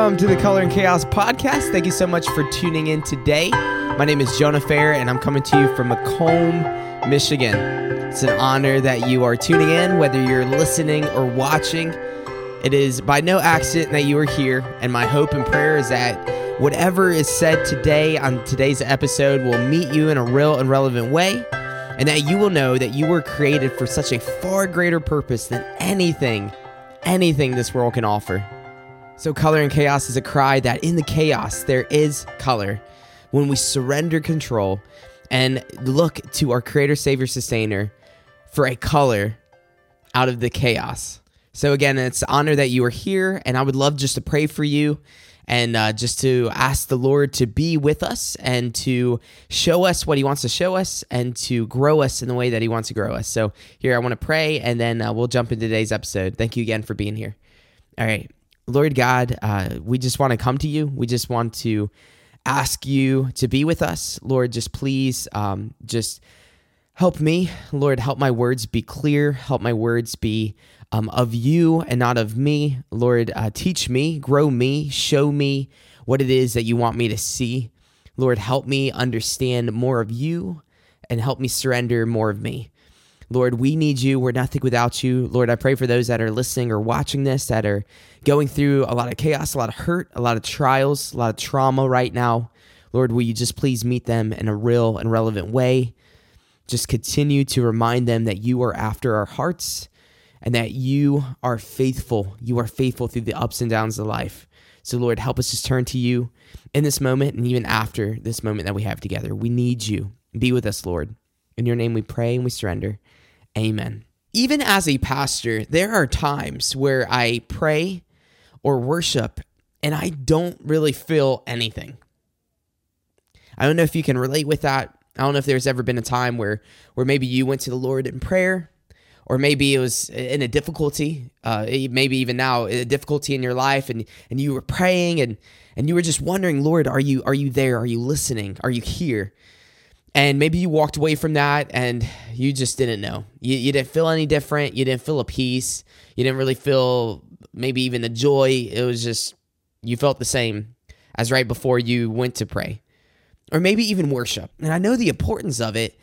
Welcome to the Color and Chaos podcast. Thank you so much for tuning in today. My name is Jonah Fair, and I'm coming to you from Macomb, Michigan. It's an honor that you are tuning in, whether you're listening or watching. It is by no accident that you are here, and my hope and prayer is that whatever is said today on today's episode will meet you in a real and relevant way, and that you will know that you were created for such a far greater purpose than anything, anything this world can offer. So, color and chaos is a cry that in the chaos there is color. When we surrender control and look to our Creator, Savior, Sustainer for a color out of the chaos. So, again, it's an honor that you are here, and I would love just to pray for you and uh, just to ask the Lord to be with us and to show us what He wants to show us and to grow us in the way that He wants to grow us. So, here I want to pray, and then uh, we'll jump into today's episode. Thank you again for being here. All right. Lord God, uh, we just want to come to you. We just want to ask you to be with us. Lord, just please um, just help me. Lord, help my words be clear. Help my words be um, of you and not of me. Lord, uh, teach me, grow me, show me what it is that you want me to see. Lord, help me understand more of you and help me surrender more of me. Lord, we need you. We're nothing without you. Lord, I pray for those that are listening or watching this that are going through a lot of chaos, a lot of hurt, a lot of trials, a lot of trauma right now. Lord, will you just please meet them in a real and relevant way? Just continue to remind them that you are after our hearts and that you are faithful. You are faithful through the ups and downs of life. So, Lord, help us just turn to you in this moment and even after this moment that we have together. We need you. Be with us, Lord. In your name we pray and we surrender. Amen. Even as a pastor, there are times where I pray or worship and I don't really feel anything. I don't know if you can relate with that. I don't know if there's ever been a time where where maybe you went to the Lord in prayer or maybe it was in a difficulty, uh, maybe even now a difficulty in your life, and and you were praying and and you were just wondering, Lord, are you are you there? Are you listening? Are you here? And maybe you walked away from that and you just didn't know. You, you didn't feel any different. You didn't feel a peace. You didn't really feel maybe even the joy. It was just, you felt the same as right before you went to pray. Or maybe even worship. And I know the importance of it.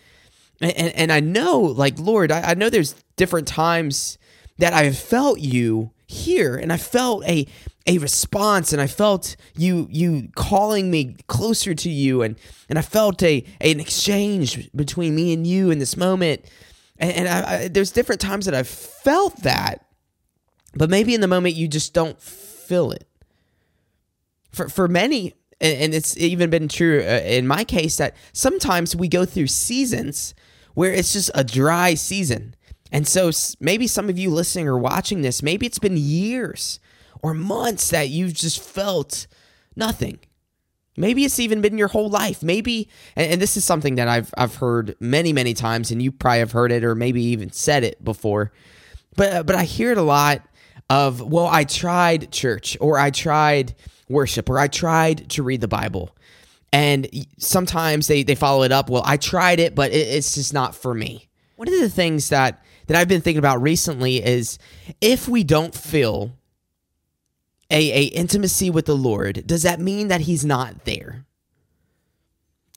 And, and, I know, like, Lord, I, I know there's different times that I've felt you here and I felt a a response and I felt you you calling me closer to you and and I felt a an exchange between me and you in this moment. And, and I, I, there's different times that I've felt that but maybe in the moment you just don't feel it. For for many and, and it's even been true uh, in my case that sometimes we go through seasons where it's just a dry season. And so maybe some of you listening or watching this, maybe it's been years or months that you've just felt nothing. Maybe it's even been your whole life. Maybe, and, and, this is something that I've I've heard many many times, and you probably have heard it or maybe even said it before. But but I hear it a lot of well, I tried church or I tried worship or I tried to read the Bible, and sometimes they they follow it up. Well, I tried it, but it, it's just not for me. One of the things that that I've been thinking about recently is if we don't feel a, a intimacy with the Lord, does that mean that He's not there?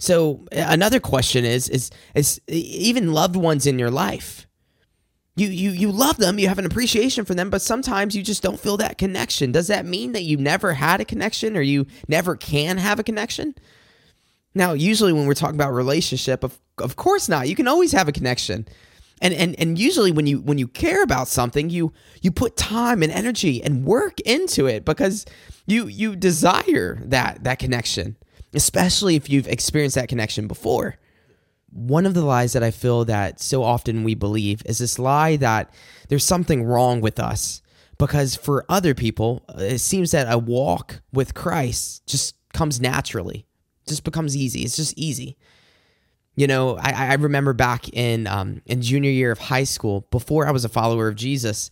So another question is is is even loved ones in your life. You you you love them, you have an appreciation for them, but sometimes you just don't feel that connection. Does that mean that you never had a connection or you never can have a connection? Now, usually when we're talking about relationship, of of course not. You can always have a connection and and and usually when you when you care about something you you put time and energy and work into it because you you desire that that connection especially if you've experienced that connection before. One of the lies that i feel that so often we believe is this lie that there's something wrong with us because for other people uh, it seems that a walk with christ just comes naturally just becomes easy. It's just easy you know, I, I remember back in um, in junior year of high school, before I was a follower of Jesus,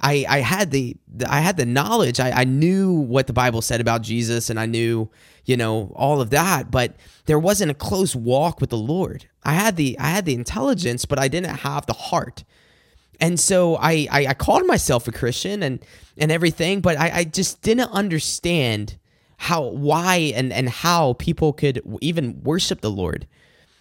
I, I had the, I had the knowledge. I, I knew what the Bible said about Jesus, and I knew you know all of that. But there wasn't a close walk with the Lord. I had the I had the intelligence, but I didn't have the heart. And so I, I, I called myself a Christian and, and everything, but I, I just didn't understand how, why, and, and how people could even worship the Lord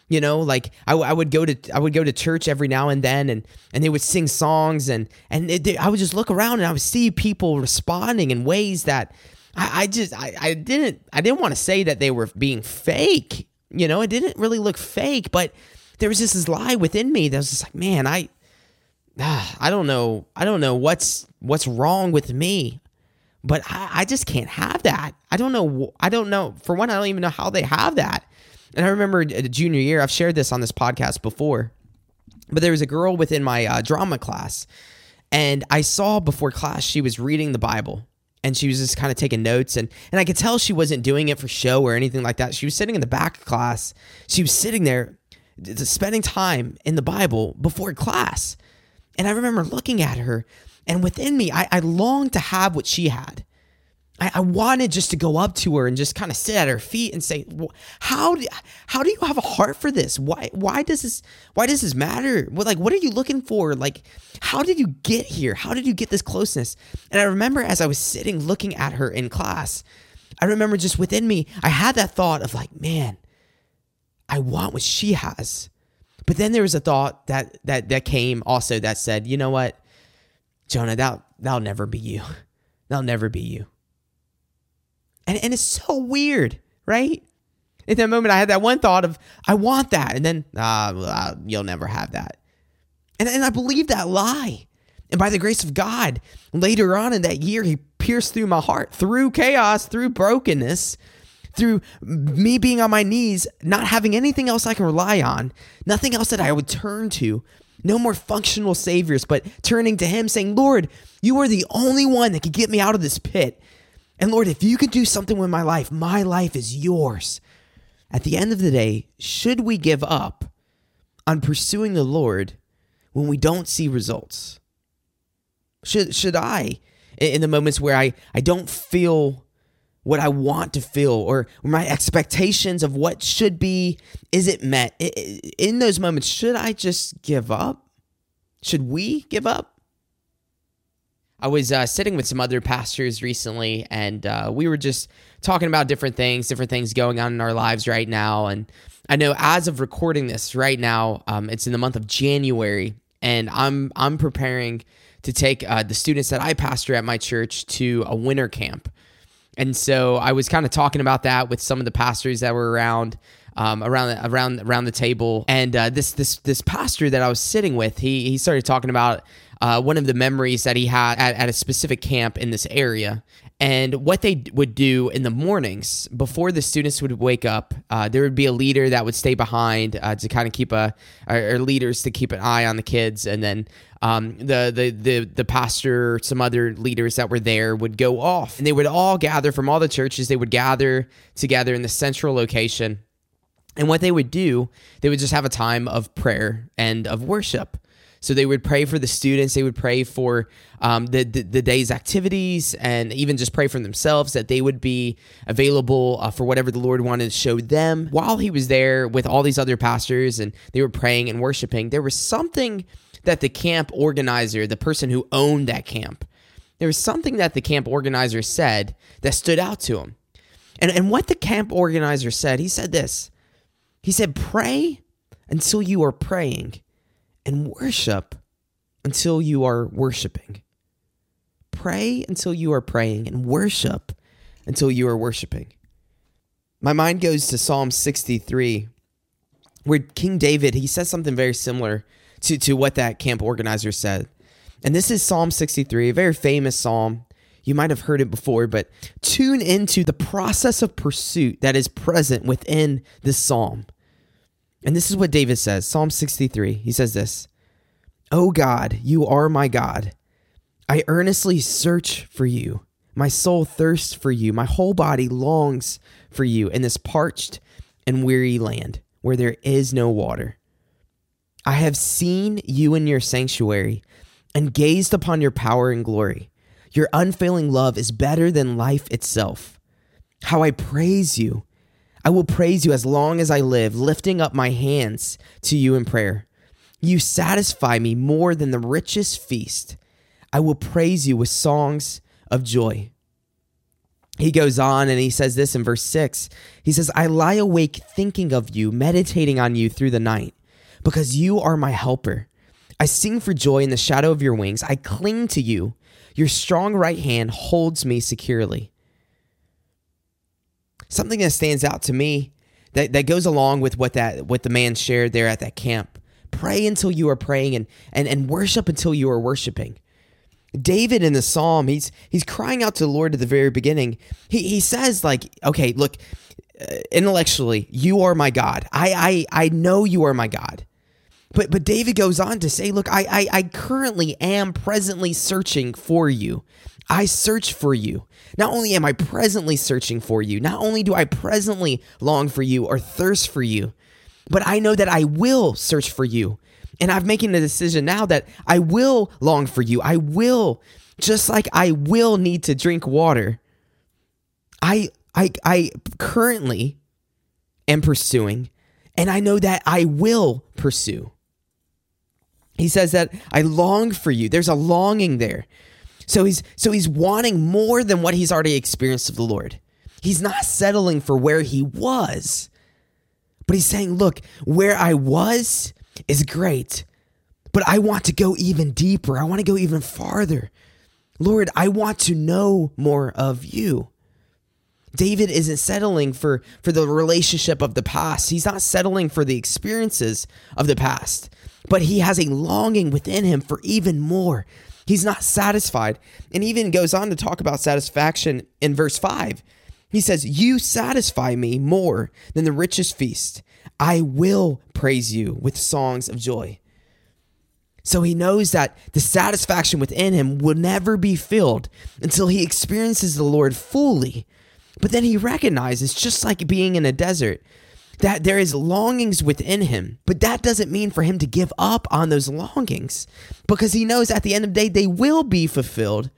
you know like I, I would go to i would go to church every now and then and and they would sing songs and and it, i would just look around and i would see people responding in ways that i, I just I, I didn't i didn't want to say that they were being fake you know it didn't really look fake but there was just this lie within me that was just like man i ah, i don't know i don't know what's what's wrong with me but I, I just can't have that. I don't know i don't know for one i don't even know how they have that and I remember junior year, I've shared this on this podcast before, but there was a girl within my uh, drama class, and I saw before class she was reading the Bible and she was just kind of taking notes and and I could tell she wasn't doing it for show or anything like that. She was sitting in the back of class. She was sitting there spending time in the Bible before class. And I remember looking at her and within me I, I longed to have what she had. I, I wanted just to go up to her and just kind of sit at her feet and say, "How do how do you have a heart for this? Why why does this why does this matter? What like what are you looking for? Like how did you get here? How did you get this closeness?" And I remember as I was sitting looking at her in class, I remember just within me, I had that thought of like, "Man, I want what she has." But then there was a thought that that that came also that said, "You know what, Jonah, that that'll never be you. That'll never be you." And, and it's so weird, right? In that moment, I had that one thought of, I want that. And then, ah, you'll never have that. And, and I believed that lie. And by the grace of God, later on in that year, He pierced through my heart, through chaos, through brokenness, through me being on my knees, not having anything else I can rely on, nothing else that I would turn to, no more functional saviors, but turning to Him saying, Lord, you are the only one that can get me out of this pit. And Lord, if you could do something with my life, my life is yours. At the end of the day, should we give up on pursuing the Lord when we don't see results? Should should I in the moments where I, I don't feel what I want to feel or my expectations of what should be is it met in those moments should I just give up? Should we give up? I was uh, sitting with some other pastors recently, and uh, we were just talking about different things, different things going on in our lives right now. And I know as of recording this right now, um, it's in the month of January, and I'm I'm preparing to take uh, the students that I pastor at my church to a winter camp. And so I was kind of talking about that with some of the pastors that were around. Um, around around around the table, and uh, this this this pastor that I was sitting with, he he started talking about uh, one of the memories that he had at, at a specific camp in this area. And what they would do in the mornings before the students would wake up, uh, there would be a leader that would stay behind uh, to kind of keep a, or leaders to keep an eye on the kids, and then um, the, the the the pastor, some other leaders that were there would go off, and they would all gather from all the churches. They would gather together in the central location, and what they would do, they would just have a time of prayer and of worship. So they would pray for the students, they would pray for um, the, the, the day's activities, and even just pray for themselves that they would be available uh, for whatever the Lord wanted to show them. While he was there with all these other pastors and they were praying and worshiping, there was something that the camp organizer, the person who owned that camp, there was something that the camp organizer said that stood out to him. And, and what the camp organizer said, he said this. He said, Pray until you are praying and worship until you are worshiping. Pray until you are praying and worship until you are worshiping. My mind goes to Psalm 63 where King David, he says something very similar to, to what that camp organizer said. And this is Psalm 63, a very famous psalm. You might have heard it before, but tune into the process of pursuit that is present within this psalm. And this is what David says Psalm 63. He says this O God, you are my God. I earnestly search for you. My soul thirsts for you. My whole body longs for you in this parched and weary land where there is no water. I have seen you in your sanctuary and gazed upon your power and glory. Your unfailing love is better than life itself. How I praise you. I will praise you as long as I live, lifting up my hands to you in prayer. You satisfy me more than the richest feast. I will praise you with songs of joy. He goes on and he says this in verse 6. He says, I lie awake thinking of you, meditating on you through the night, because you are my helper. I sing for joy in the shadow of your wings. I cling to you. Your strong right hand holds me securely. Something that stands out to me that, that goes along with what that what the man shared there at that camp. Pray until you are praying and, and, and worship until you are worshiping. David in the psalm, he's he's crying out to the Lord at the very beginning. He he says like, okay, look, uh, intellectually, you are my God. I I I know you are my God. But but David goes on to say, look, I I, I currently am presently searching for you. I search for you. Not only am I presently searching for you, not only do I presently long for you or thirst for you, but I know that I will search for you and I'm making the decision now that I will long for you. I will, just like I will need to drink water. I I I currently am pursuing, and I know that I will pursue. He says that I long for you. There's a longing there. So he's so he's wanting more than what he's already experienced of the Lord. He's not settling for where he was. But he's saying, look, where I was, is great, but I want to go even deeper. I want to go even farther. Lord, I want to know more of you. David isn't settling for, for the relationship of the past. He's not settling for the experiences of the past, but he has a longing within him for even more. He's not satisfied. And even goes on to talk about satisfaction in verse 5. He says, You satisfy me more than the richest feast. I will praise you with songs of joy. So he knows that the satisfaction within him will never be filled until he experiences the Lord fully. But then he recognizes, just like being in a desert, that there is longings within him. But that doesn't mean for him to give up on those longings because he knows at the end of the day they will be fulfilled.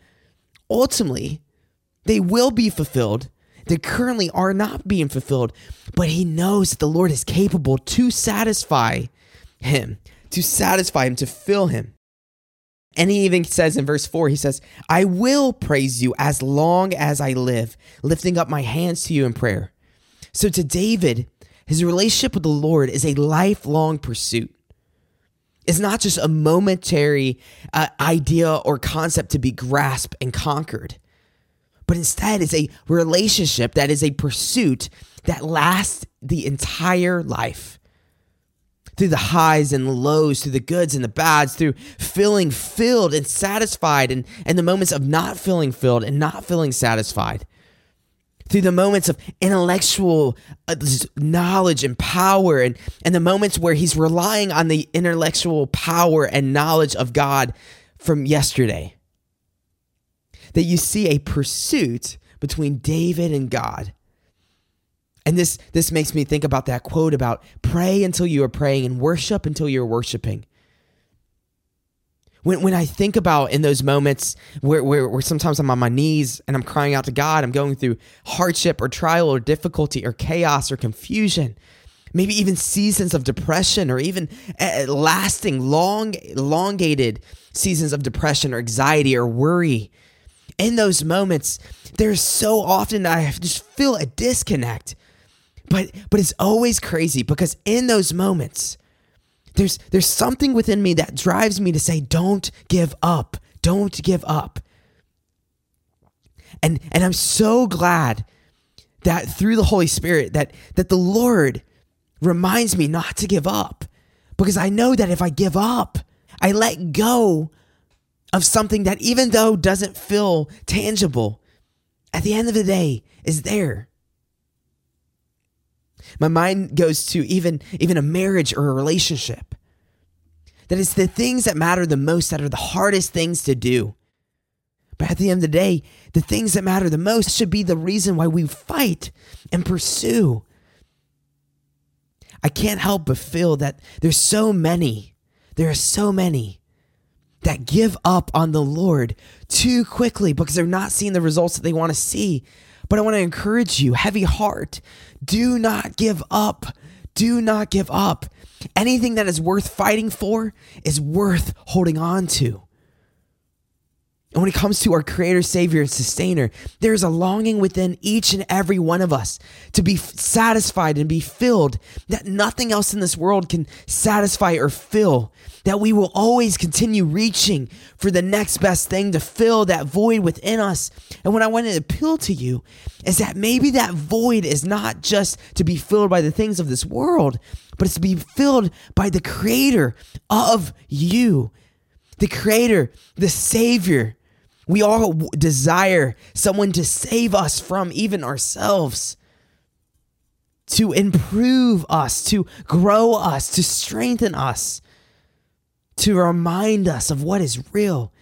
Ultimately, they will be fulfilled They currently are not being fulfilled, but he knows that the Lord is capable to satisfy him, to satisfy him, to fill him. And he even says in verse 4, he says, I will praise you as long as I live, lifting up my hands to you in prayer. So to David, his relationship with the Lord is a lifelong pursuit. It's not just a momentary uh, idea or concept to be grasped and conquered but instead it's a relationship that is a pursuit that lasts the entire life. Through the highs and lows, through the goods and the bads, through feeling filled and satisfied, and, and the moments of not feeling filled and not feeling satisfied. Through the moments of intellectual uh, knowledge and power, and, and the moments where he's relying on the intellectual power and knowledge of God from yesterday that you see a pursuit between David and God. And this this makes me think about that quote about pray until you are praying and worship until you're worshiping. When, when I think about in those moments where, where, where sometimes I'm on my knees and I'm crying out to God, I'm going through hardship or trial or difficulty or chaos or confusion, maybe even seasons of depression or even uh, lasting, long, elongated seasons of depression or anxiety or worry in those moments, there's so often I just feel a disconnect. But but it's always crazy because in those moments, there's there's something within me that drives me to say, don't give up. Don't give up. And and I'm so glad that through the Holy Spirit that that the Lord reminds me not to give up. Because I know that if I give up, I let go of something that even though doesn't feel tangible, at the end of the day is there. My mind goes to even even a marriage or a relationship. That it's the things that matter the most that are the hardest things to do. But at the end of the day, the things that matter the most should be the reason why we fight and pursue. I can't help but feel that there's so many, there are so many that give up on the Lord too quickly because they're not seeing the results that they want to see. But I want to encourage you, heavy heart, do not give up. Do not give up. Anything that is worth fighting for is worth holding on to. And when it comes to our Creator, Savior, and Sustainer, there's a longing within each and every one of us to be satisfied and be filled that nothing else in this world can satisfy or fill. That we will always continue reaching for the next best thing to fill that void within us. And what I want to appeal to you is that maybe that void is not just to be filled by the things of this world, but it's to be filled by the Creator of you, the Creator, the Savior we all desire someone to save us from even ourselves, to improve us, to grow us, to strengthen us, to remind us of what is real.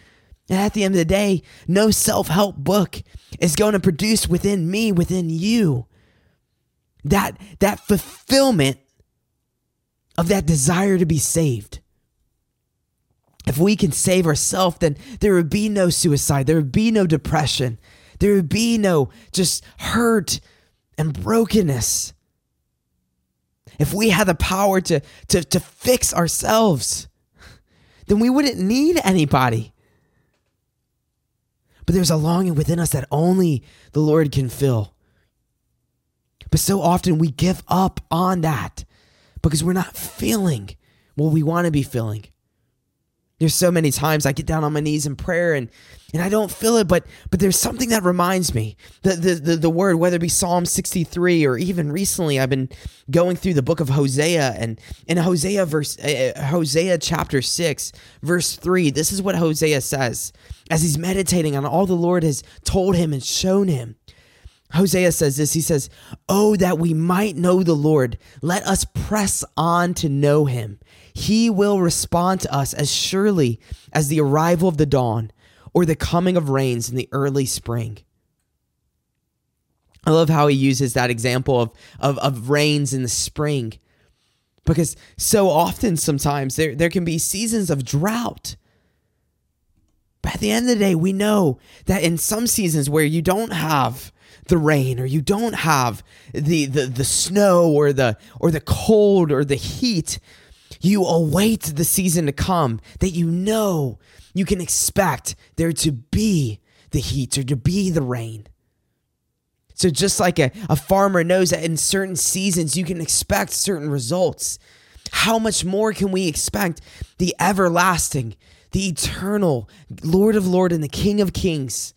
And at the end of the day, no self help book is going to produce within me, within you, that, that fulfillment of that desire to be saved if we can save ourselves, then there would be no suicide, there would be no depression, there would be no just hurt and brokenness. If we had the power to, to, to fix ourselves, then we wouldn't need anybody. But there's a longing within us that only the Lord can fill. But so often we give up on that because we're not feeling what we want to be feeling. There's so many times I get down on my knees in prayer and and I don't feel it, but but there's something that reminds me. The the the, the word, whether it be Psalm 63 or even recently, I've been going through the book of Hosea and in Hosea verse uh, Hosea chapter 6 verse 3, this is what Hosea says as he's meditating on all the Lord has told him and shown him. Hosea says this. He says, Oh, that we might know the Lord. Let us press on to know him. He will respond to us as surely as the arrival of the dawn or the coming of rains in the early spring. I love how he uses that example of, of, of rains in the spring because so often sometimes there, there can be seasons of drought. But at the end of the day, we know that in some seasons where you don't have the rain or you don't have the, the, the snow or the or the cold or the heat, you await the season to come that you know you can expect there to be the heat or to be the rain. So, just like a, a farmer knows that in certain seasons you can expect certain results, how much more can we expect the everlasting, the eternal Lord of Lords and the King of Kings,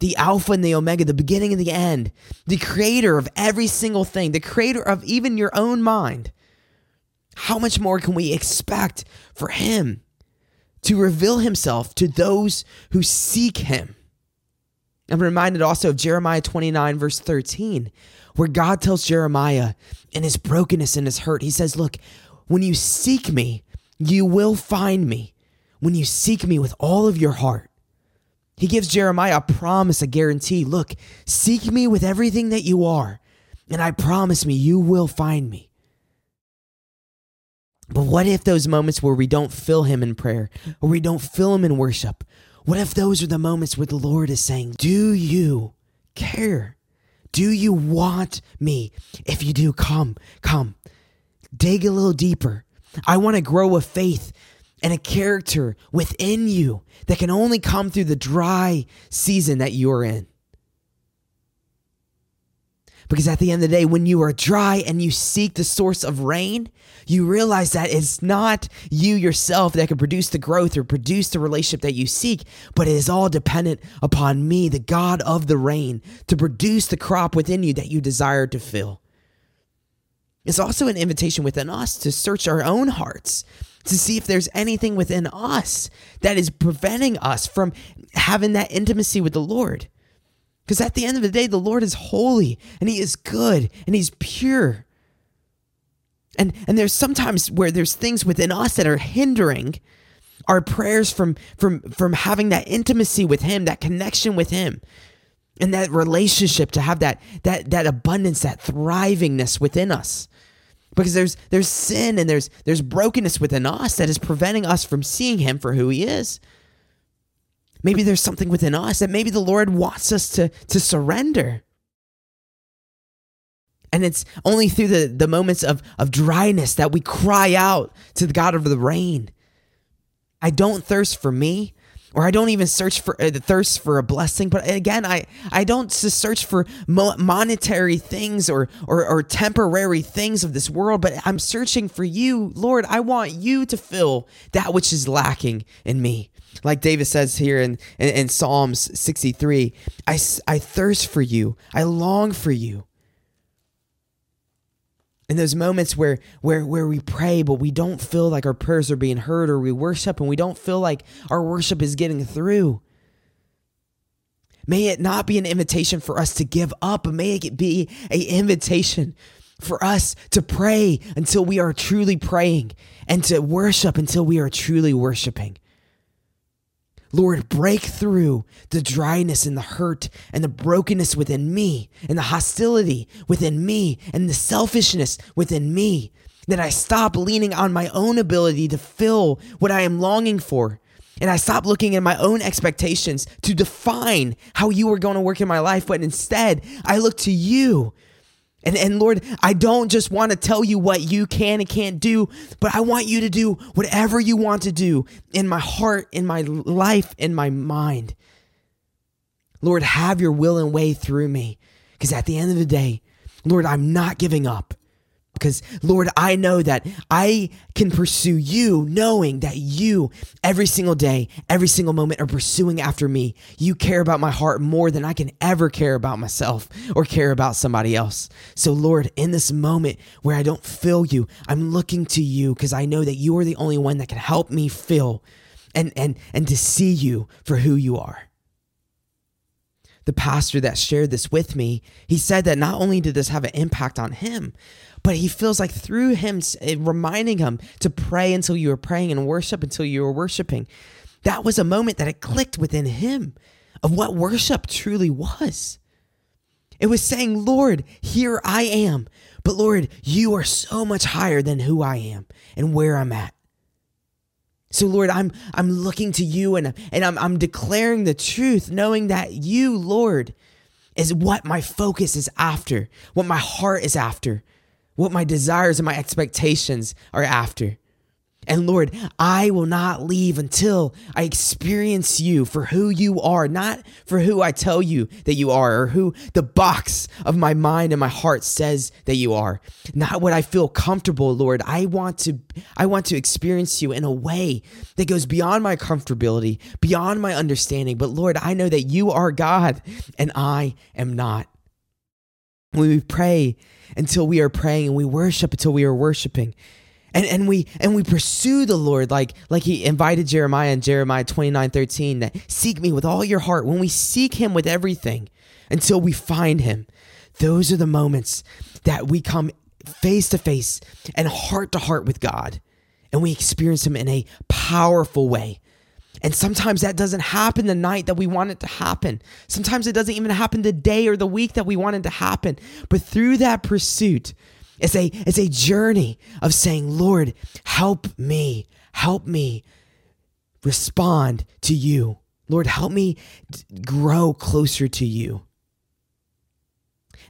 the Alpha and the Omega, the beginning and the end, the creator of every single thing, the creator of even your own mind, how much more can we expect for him to reveal himself to those who seek him? I'm reminded also of Jeremiah 29, verse 13, where God tells Jeremiah in his brokenness and his hurt, he says, Look, when you seek me, you will find me. When you seek me with all of your heart. He gives Jeremiah a promise, a guarantee. Look, seek me with everything that you are, and I promise me you will find me. But what if those moments where we don't fill Him in prayer, or we don't fill Him in worship, what if those are the moments where the Lord is saying, Do you care? Do you want me? If you do, come, come. Dig a little deeper. I want to grow a faith and a character within you that can only come through the dry season that you're in. Because at the end of the day, when you are dry and you seek the source of rain, you realize that it's not you yourself that can produce the growth or produce the relationship that you seek, but it is all dependent upon me, the God of the rain, to produce the crop within you that you desire to fill. It's also an invitation within us to search our own hearts to see if there's anything within us that is preventing us from having that intimacy with the Lord. Because at the end of the day, the Lord is holy and He is good and He's pure. And, and there's sometimes where there's things within us that are hindering our prayers from, from, from having that intimacy with Him, that connection with Him, and that relationship to have that, that, that abundance, that thrivingness within us. Because there's, there's sin and there's, there's brokenness within us that is preventing us from seeing Him for who He is. Maybe there's something within us that maybe the Lord wants us to, to surrender. And it's only through the, the moments of, of dryness that we cry out to the God of the rain. I don't thirst for me, or I don't even search for uh, thirst for a blessing. But again, I I don't search for mo- monetary things or, or or temporary things of this world. But I'm searching for you, Lord. I want you to fill that which is lacking in me. Like David says here in, in, in Psalms 63, I, I thirst for you. I long for you. In those moments where where where we pray but we don't feel like our prayers are being heard or we worship and we don't feel like our worship is getting through. May it not be an invitation for us to give up. But may it be an invitation for us to pray until we are truly praying and to worship until we are truly worshiping Lord, break through the dryness and the hurt and the brokenness within me and the hostility within me and the selfishness within me. That I stop leaning on my own ability to fill what I am longing for. And I stop looking at my own expectations to define how you are going to work in my life, but instead I look to you and, and Lord, I don't just want to tell you what you can and can't do, but I want you to do whatever you want to do in my heart, in my life, in my mind. Lord, have your will and way through me. Because at the end of the day, Lord, I'm not giving up. Because, Lord, I know that I can pursue you knowing that you, every single day, every single moment, are pursuing after me. You care about my heart more than I can ever care about myself or care about somebody else. So, Lord, in this moment where I don't feel you, I'm looking to you because I know that you are the only one that can help me feel and, and, and to see you for who you are the pastor that shared this with me, he said that not only did this have an impact on him, but he feels like through him reminding him to pray until you were praying and worship until you were worshiping, that was a moment that it clicked within him of what worship truly was. It was saying, Lord, here I am. But Lord, you are so much higher than who I am and where I'm at. So Lord, I'm I'm looking to you and, and I'm I'm declaring the truth, knowing that you, Lord, is what my focus is after, what my heart is after what my desires and my expectations are after. And Lord, I will not leave until I experience you for who you are, not for who I tell you that you are or who the box of my mind and my heart says that you are. Not what I feel comfortable, Lord. I want to I want to experience you in a way that goes beyond my comfortability, beyond my understanding. But Lord, I know that you are God and I am not. When we pray until we are praying and we worship until we are worshiping. And, and we and we pursue the Lord like like he invited Jeremiah in Jeremiah 29 13 that seek me with all your heart. When we seek him with everything until we find him, those are the moments that we come face to face and heart to heart with God and we experience him in a powerful way. And sometimes that doesn't happen the night that we want it to happen. Sometimes it doesn't even happen the day or the week that we want it to happen. But through that pursuit, it's a, it's a journey of saying, Lord, help me, help me respond to you. Lord, help me grow closer to you.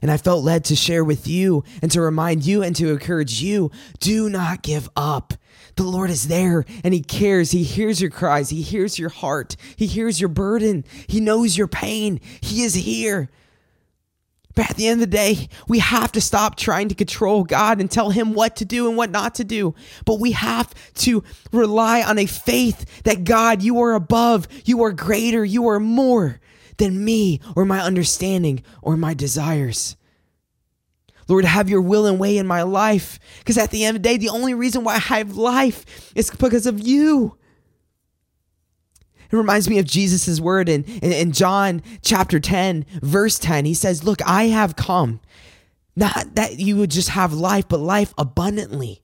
And I felt led to share with you and to remind you and to encourage you do not give up. The Lord is there and He cares. He hears your cries. He hears your heart. He hears your burden. He knows your pain. He is here. But at the end of the day, we have to stop trying to control God and tell Him what to do and what not to do. But we have to rely on a faith that God, you are above, you are greater, you are more than me or my understanding or my desires. Lord, have your will and way in my life. Because at the end of the day, the only reason why I have life is because of you. It reminds me of Jesus' word in, in, in, John chapter 10, verse 10. He says, Look, I have come, not that you would just have life, but life abundantly.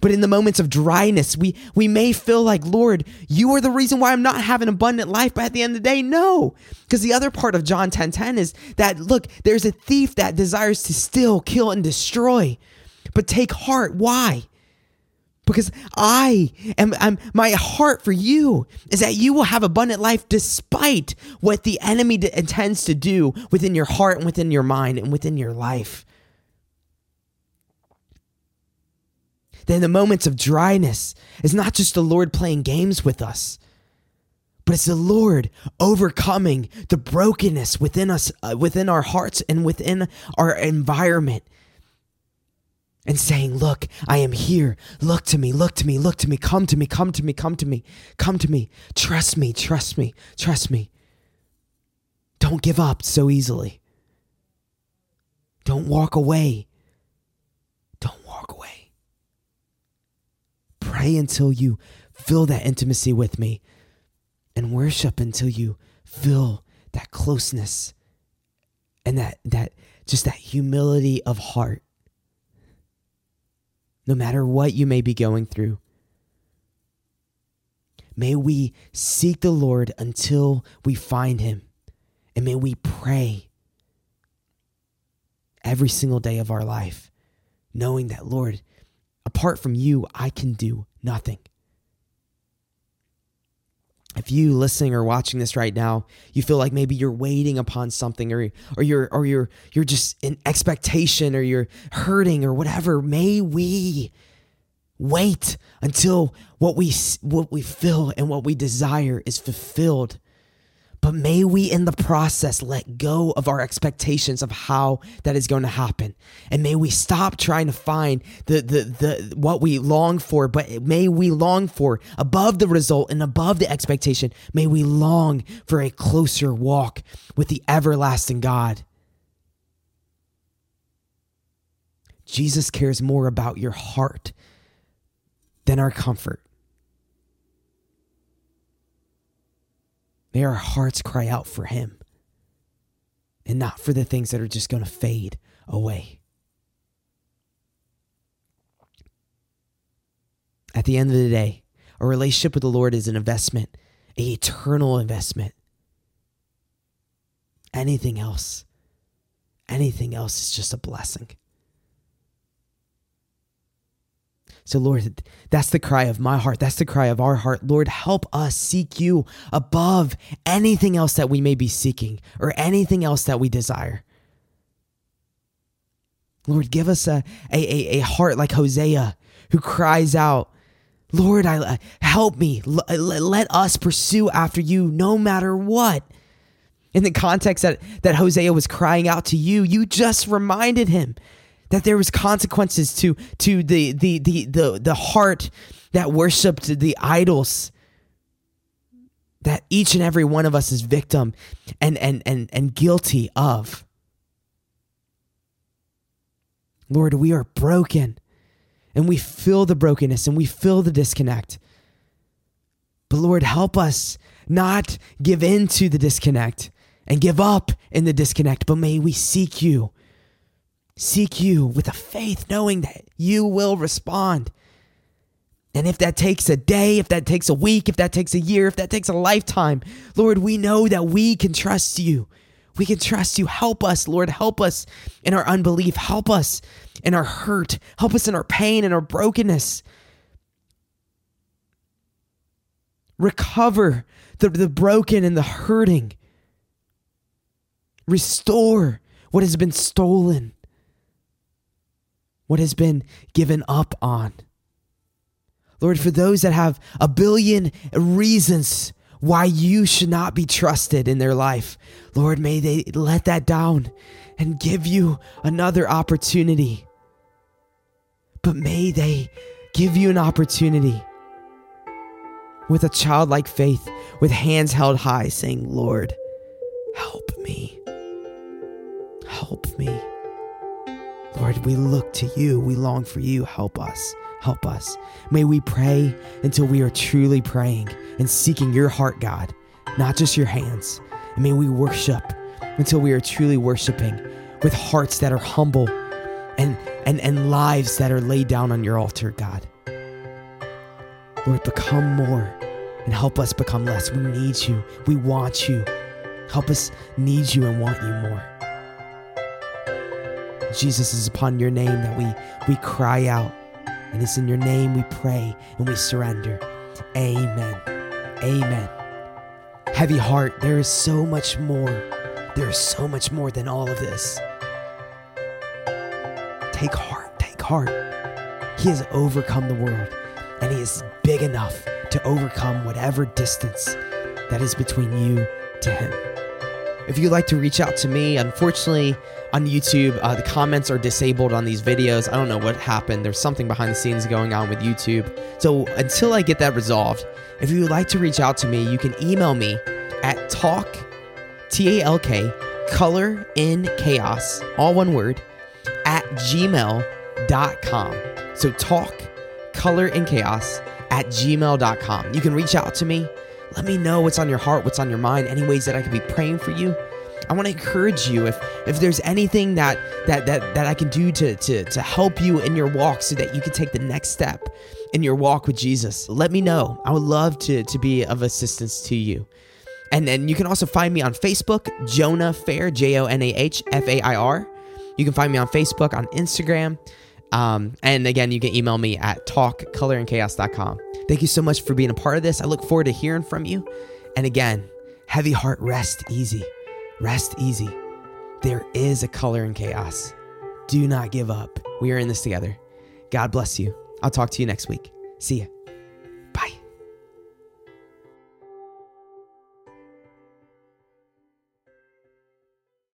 But in the moments of dryness, we, we may feel like, Lord, you are the reason why I'm not having abundant life. But at the end of the day, no. Because the other part of John 10 10 is that, look, there's a thief that desires to steal, kill, and destroy. But take heart. Why? because I am I'm, my heart for you is that you will have abundant life despite what the enemy intends to do within your heart and within your mind and within your life. Then the moments of dryness is not just the Lord playing games with us, but it's the Lord overcoming the brokenness within us, uh, within our hearts, and within our environment and saying, Look, I am here. Look to me, look to me, look to me, come to me, come to me, come to me, come to me. Trust me, trust me, trust me. Don't give up so easily. Don't walk away. Don't walk away. Pray until you feel that intimacy with me and worship until you feel that closeness and that that just that humility of heart no matter what you may be going through. May we seek the Lord until we find him. And may we pray every single day of our life, knowing that, Lord, apart from you, I can do nothing. If you listening or watching this right now you feel like maybe you're waiting upon something or or you're or you're you're just in expectation or you're hurting or whatever may we wait until what we what we feel and what we desire is fulfilled but may we, in the process, let go of our expectations of how that is going to happen. And may we stop trying to find the, the, the, what we long for, but may we long for above the result and above the expectation. May we long for a closer walk with the everlasting God. Jesus cares more about your heart than our comfort. May our hearts cry out for Him and not for the things that are just going to fade away. At the end of the day, a relationship with the Lord is an investment, an eternal investment. Anything else, anything else is just a blessing. So, Lord, that's the cry of my heart. That's the cry of our heart. Lord, help us seek you above anything else that we may be seeking or anything else that we desire. Lord, give us a, a, a, heart like Hosea who cries out, Lord, I, uh, help me. Uh, let us pursue after you no matter what. In the context that, that Hosea was crying out to you, you just reminded him that there was consequences to to the the the the, the heart that worshiped the idols. That each and every one of us is victim and and and and guilty of. Lord we are broken and we feel the brokenness and we feel the disconnect. But lord help us not give in to the disconnect and give up in the disconnect but may we seek you Seek you with a faith, knowing that you will respond. And if that takes a day, if that takes a week, if that takes a year, if that takes a lifetime, Lord, we know that we can trust you. We can trust you. Help us, Lord. Help us in our unbelief. Help us in our hurt. Help us in our pain and our brokenness. Recover the, the broken and the hurting. Restore what has been stolen what has been given up on. Lord, for those that have a billion reasons why you should not be trusted in their life, Lord, may they let that down and give you another opportunity. But may they give you an opportunity with a childlike faith, with hands held high, saying, Lord, help me. Help me. Lord, we look to you. We long for you. Help us. Help us. May we pray until we are truly praying and seeking your heart, God, not just your hands. And may we worship until we are truly worshiping with hearts that are humble and, and, and lives that are laid down on your altar, God. Lord, become more and help us become less. We need you. We want you. Help us need you and want you more. Jesus is upon your name that we we cry out And it's in your name we pray and we surrender. Amen. Amen. Heavy heart, there is so much more. There is so much more than all of this. Take heart, take heart. He has overcome the world, and He is big enough to overcome whatever distance that is between you to Him. If you'd like to reach out to me, unfortunately, on YouTube, uh, the comments are disabled on these videos. I don't know what happened. There's something behind the scenes going on with YouTube. So until I get that resolved, if you would like to reach out to me, you can email me at talk, T A L K, color in chaos, all one word, at gmail.com. So talk, color in chaos at gmail.com. You can reach out to me let me know what's on your heart, what's on your mind, any ways that I could be praying for you. I want to encourage you if if there's anything that that that that I can do to to to help you in your walk so that you can take the next step in your walk with Jesus. Let me know. I would love to to be of assistance to you. And then you can also find me on Facebook, Jonah Fair, J O N A H F A I R. You can find me on Facebook, on Instagram. Um, and again, you can email me at talkcoloringchaos.com. Thank you so much for being a part of this. I look forward to hearing from you. And again, heavy heart, rest easy. Rest easy. There is a color in chaos. Do not give up. We are in this together. God bless you. I'll talk to you next week. See ya.